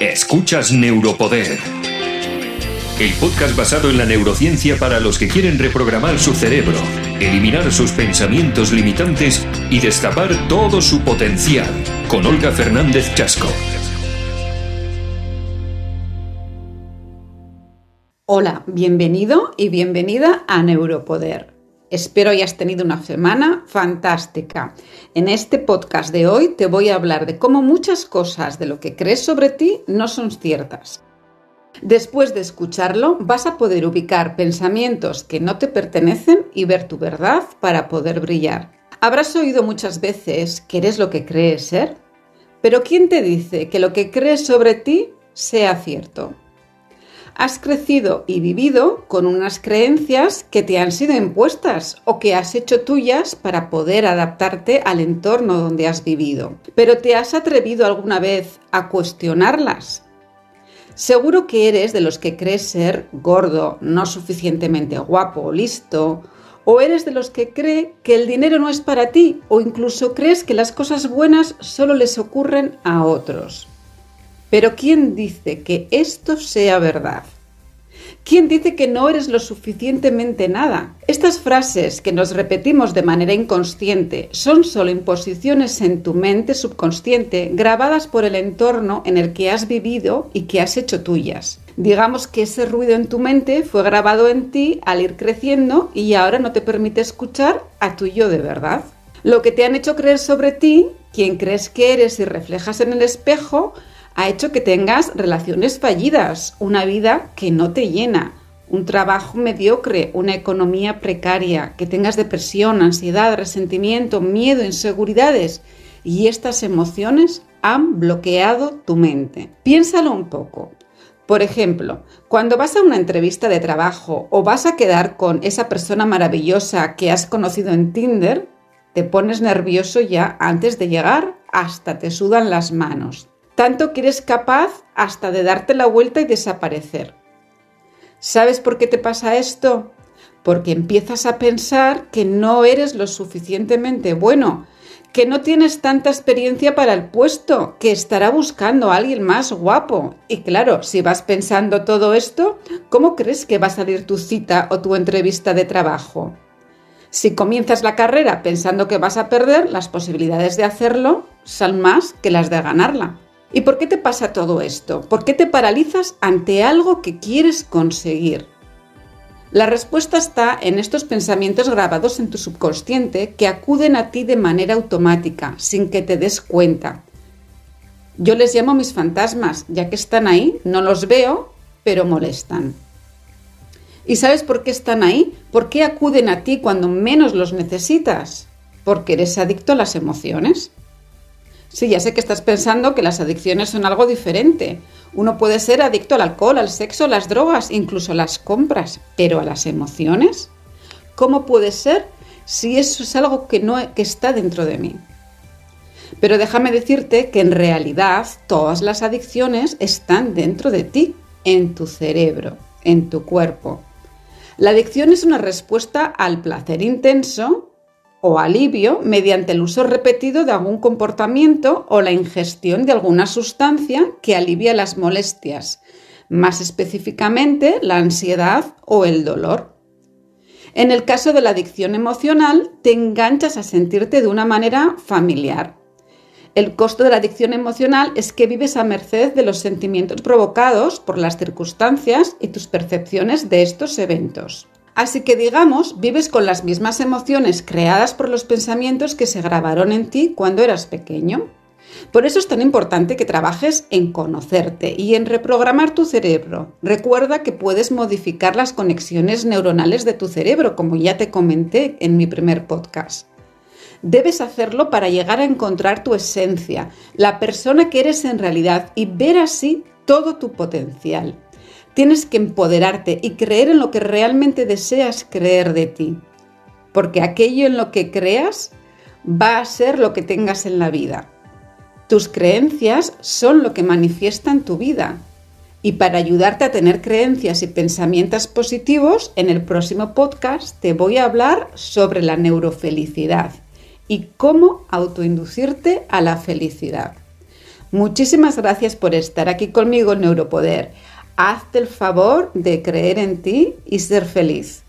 Escuchas Neuropoder. El podcast basado en la neurociencia para los que quieren reprogramar su cerebro, eliminar sus pensamientos limitantes y destapar todo su potencial. Con Olga Fernández Chasco. Hola, bienvenido y bienvenida a Neuropoder. Espero hayas tenido una semana fantástica. En este podcast de hoy te voy a hablar de cómo muchas cosas de lo que crees sobre ti no son ciertas. Después de escucharlo, vas a poder ubicar pensamientos que no te pertenecen y ver tu verdad para poder brillar. Habrás oído muchas veces que eres lo que crees ser, pero ¿quién te dice que lo que crees sobre ti sea cierto? Has crecido y vivido con unas creencias que te han sido impuestas o que has hecho tuyas para poder adaptarte al entorno donde has vivido. Pero ¿te has atrevido alguna vez a cuestionarlas? Seguro que eres de los que crees ser gordo, no suficientemente guapo o listo, o eres de los que cree que el dinero no es para ti, o incluso crees que las cosas buenas solo les ocurren a otros. Pero ¿quién dice que esto sea verdad? ¿Quién dice que no eres lo suficientemente nada? Estas frases que nos repetimos de manera inconsciente son solo imposiciones en tu mente subconsciente grabadas por el entorno en el que has vivido y que has hecho tuyas. Digamos que ese ruido en tu mente fue grabado en ti al ir creciendo y ahora no te permite escuchar a tu yo de verdad. Lo que te han hecho creer sobre ti, quien crees que eres y reflejas en el espejo, ha hecho que tengas relaciones fallidas, una vida que no te llena, un trabajo mediocre, una economía precaria, que tengas depresión, ansiedad, resentimiento, miedo, inseguridades. Y estas emociones han bloqueado tu mente. Piénsalo un poco. Por ejemplo, cuando vas a una entrevista de trabajo o vas a quedar con esa persona maravillosa que has conocido en Tinder, te pones nervioso ya antes de llegar, hasta te sudan las manos tanto que eres capaz hasta de darte la vuelta y desaparecer. ¿Sabes por qué te pasa esto? Porque empiezas a pensar que no eres lo suficientemente bueno, que no tienes tanta experiencia para el puesto, que estará buscando a alguien más guapo. Y claro, si vas pensando todo esto, ¿cómo crees que va a salir tu cita o tu entrevista de trabajo? Si comienzas la carrera pensando que vas a perder, las posibilidades de hacerlo son más que las de ganarla. ¿Y por qué te pasa todo esto? ¿Por qué te paralizas ante algo que quieres conseguir? La respuesta está en estos pensamientos grabados en tu subconsciente que acuden a ti de manera automática, sin que te des cuenta. Yo les llamo mis fantasmas, ya que están ahí, no los veo, pero molestan. ¿Y sabes por qué están ahí? ¿Por qué acuden a ti cuando menos los necesitas? Porque eres adicto a las emociones. Sí, ya sé que estás pensando que las adicciones son algo diferente. Uno puede ser adicto al alcohol, al sexo, las drogas, incluso las compras, pero a las emociones. ¿Cómo puede ser si eso es algo que no que está dentro de mí? Pero déjame decirte que en realidad todas las adicciones están dentro de ti, en tu cerebro, en tu cuerpo. La adicción es una respuesta al placer intenso o alivio mediante el uso repetido de algún comportamiento o la ingestión de alguna sustancia que alivia las molestias, más específicamente la ansiedad o el dolor. En el caso de la adicción emocional, te enganchas a sentirte de una manera familiar. El costo de la adicción emocional es que vives a merced de los sentimientos provocados por las circunstancias y tus percepciones de estos eventos. Así que digamos, vives con las mismas emociones creadas por los pensamientos que se grabaron en ti cuando eras pequeño. Por eso es tan importante que trabajes en conocerte y en reprogramar tu cerebro. Recuerda que puedes modificar las conexiones neuronales de tu cerebro, como ya te comenté en mi primer podcast. Debes hacerlo para llegar a encontrar tu esencia, la persona que eres en realidad y ver así todo tu potencial. Tienes que empoderarte y creer en lo que realmente deseas creer de ti, porque aquello en lo que creas va a ser lo que tengas en la vida. Tus creencias son lo que manifiestan tu vida. Y para ayudarte a tener creencias y pensamientos positivos, en el próximo podcast te voy a hablar sobre la neurofelicidad y cómo autoinducirte a la felicidad. Muchísimas gracias por estar aquí conmigo en Neuropoder. Hazte el favor de creer en ti y ser feliz.